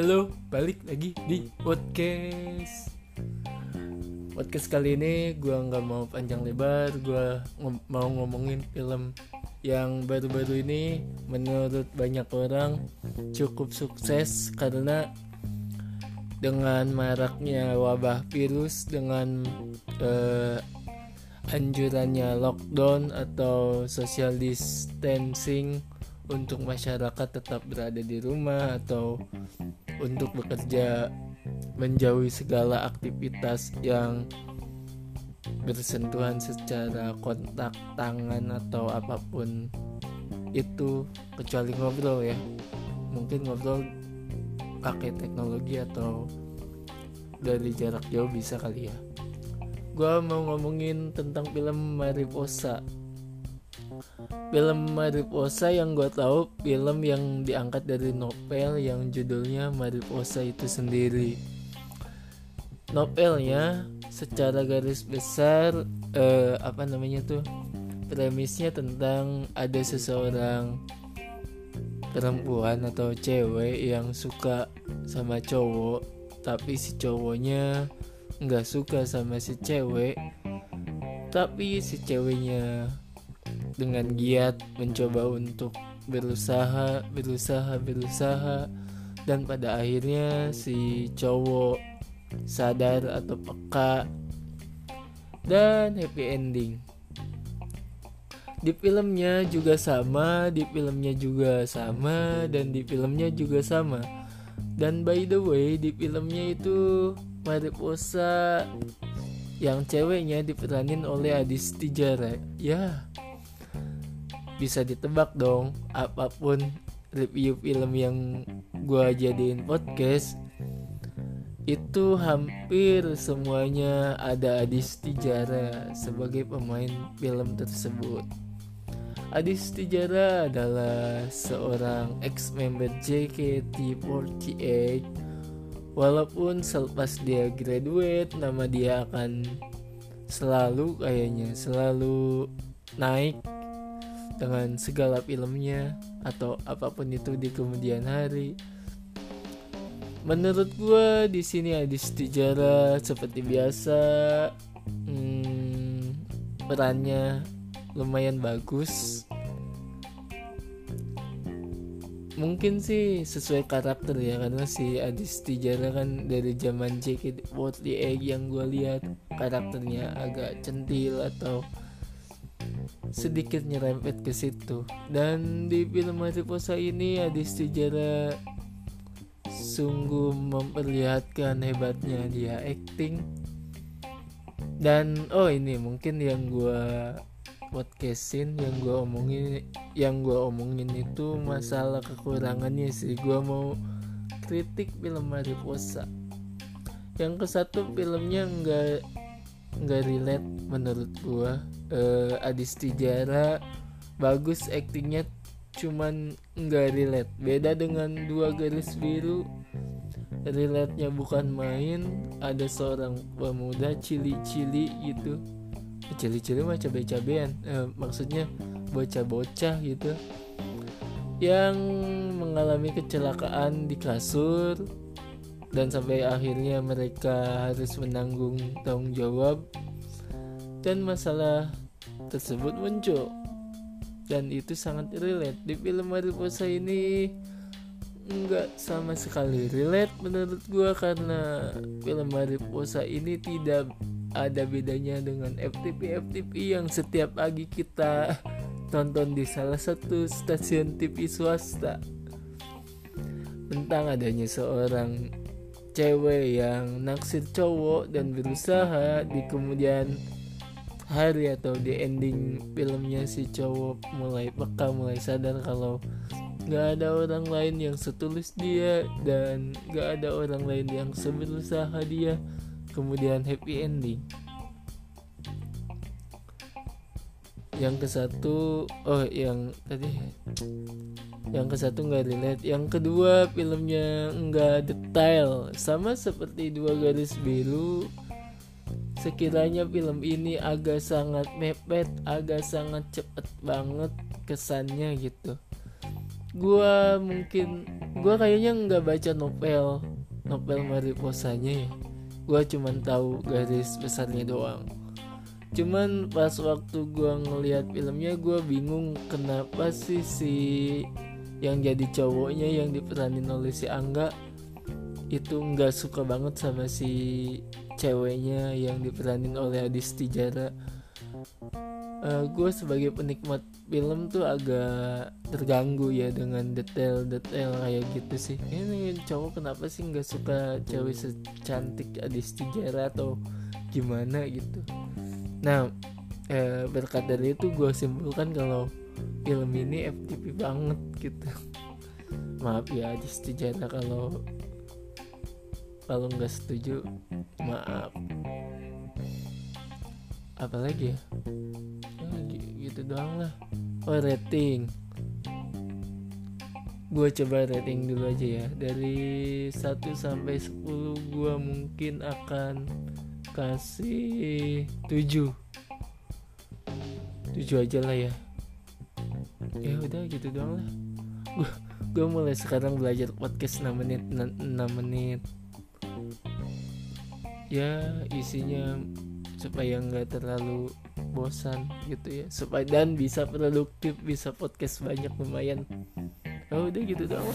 halo, balik lagi di podcast. Podcast kali ini gue nggak mau panjang lebar, gue ngom mau ngomongin film yang baru-baru ini menurut banyak orang cukup sukses karena dengan maraknya wabah virus dengan uh, anjurannya lockdown atau social distancing untuk masyarakat tetap berada di rumah atau untuk bekerja menjauhi segala aktivitas yang bersentuhan secara kontak tangan atau apa pun itu kecuali ngobrol ya. Mungkin ngobrol pakai teknologi atau dari jarak jauh bisa kali ya. Gue mau ngomongin tentang film Mariposa Film Mariposa yang gue tahu film yang diangkat dari novel yang judulnya Mariposa itu sendiri. Novelnya secara garis besar eh, apa namanya tuh premisnya tentang ada seseorang perempuan atau cewek yang suka sama cowok tapi si cowoknya nggak suka sama si cewek tapi si ceweknya dengan giat mencoba untuk berusaha, berusaha, berusaha dan pada akhirnya si cowok sadar atau peka dan happy ending. Di filmnya juga sama, di filmnya juga sama dan di filmnya juga sama. Dan by the way, di filmnya itu Mariposa yang ceweknya diperanin oleh Adis Tijara. Ya, bisa ditebak dong apa pun review film yang gue jadiin podcast itu hampir semuanya ada Adis Tijara sebagai pemain film tersebut. Adis Tijara adalah seorang ex-member JKT48 walaupun selepas dia graduate nama dia akan selalu kayaknya selalu naik dengan segala filmnya atau apa pun itu di kemudian hari. Menurut gue di sini ada sejarah seperti biasa hmm, perannya lumayan bagus. Mungkin sih sesuai karakter ya karena si Adis Tijara kan dari zaman JKT48 yang gue lihat karakternya agak centil atau sedikit nyerempet ke situ. Dan di film Mariposa ini Adis Tijara sungguh memperlihatkan hebatnya dia acting. Dan oh ini mungkin yang gue podcastin yang gue omongin yang gue omongin itu masalah kekurangannya sih. Gue mau kritik film Mariposa yang ke satu filmnya enggak nggak relate menurut gua uh, Adis Tijara bagus aktingnya cuman nggak relate. Beda dengan dua garis biru relate nya bukan main ada seorang pemuda cili-cili gitu. Cili-cili mah cabe-cabean uh, maksudnya bocah-bocah gitu. Yang mengalami kecelakaan di kasur dan sampai akhirnya mereka harus menanggung tanggung jawab dan masalah tersebut muncul. Dan itu sangat relate. Di film Mariposa ini nggak sama sekali relate menurut gue karena film Mariposa ini tidak ada bedanya dengan FTP FTP yang setiap pagi kita tonton di salah satu stasiun TV swasta. Tentang adanya seorang cewek yang naksir cowok dan berusaha di kemudian hari atau di ending filmnya si cowok mulai peka mulai sadar kalau nggak ada orang lain yang setulus dia dan nggak ada orang lain yang seberusaha dia. Kemudian happy ending. Yang ke satu oh yang tadi yang ke satu nggak relate. Yang kedua filmnya nggak detail. Sama seperti dua garis biru sekiranya film ini agak sangat mepet agak sangat cepet banget kesannya gitu. Gue mungkin gue kayaknya nggak baca novel novel Mariposanya ya. Gue cuman tahu garis besarnya doang. Cuman pas waktu gue ngelihat filmnya gue bingung kenapa sih si yang jadi cowoknya yang diperanin oleh si Angga itu nggak suka banget sama si ceweknya yang diperanin oleh Adis Tijara uh, eh, gue sebagai penikmat film tuh agak terganggu ya dengan detail-detail kayak gitu sih. Ini cowok kenapa sih nggak suka cewek secantik Adis Tijara atau gimana gitu? Nah eh, berkat dari itu gue simpulkan kalau film ini FTP banget gitu. Maaf ya Adis Tijara kalau kalau nggak setuju maaf. Apalagi ya? Gitu doang lah. Oh rating. Gue coba rating dulu aja ya. Dari 1 sampai 10 gue mungkin akan kasih 7 7 aja lah ya. Ya udah gitu doang lah. Gue gue mulai sekarang belajar podcast 6 menit 6 menit ya isinya supaya nggak terlalu bosan gitu ya. Supaya dan bisa produktif bisa podcast banyak lumayan. Oh udah gitu doang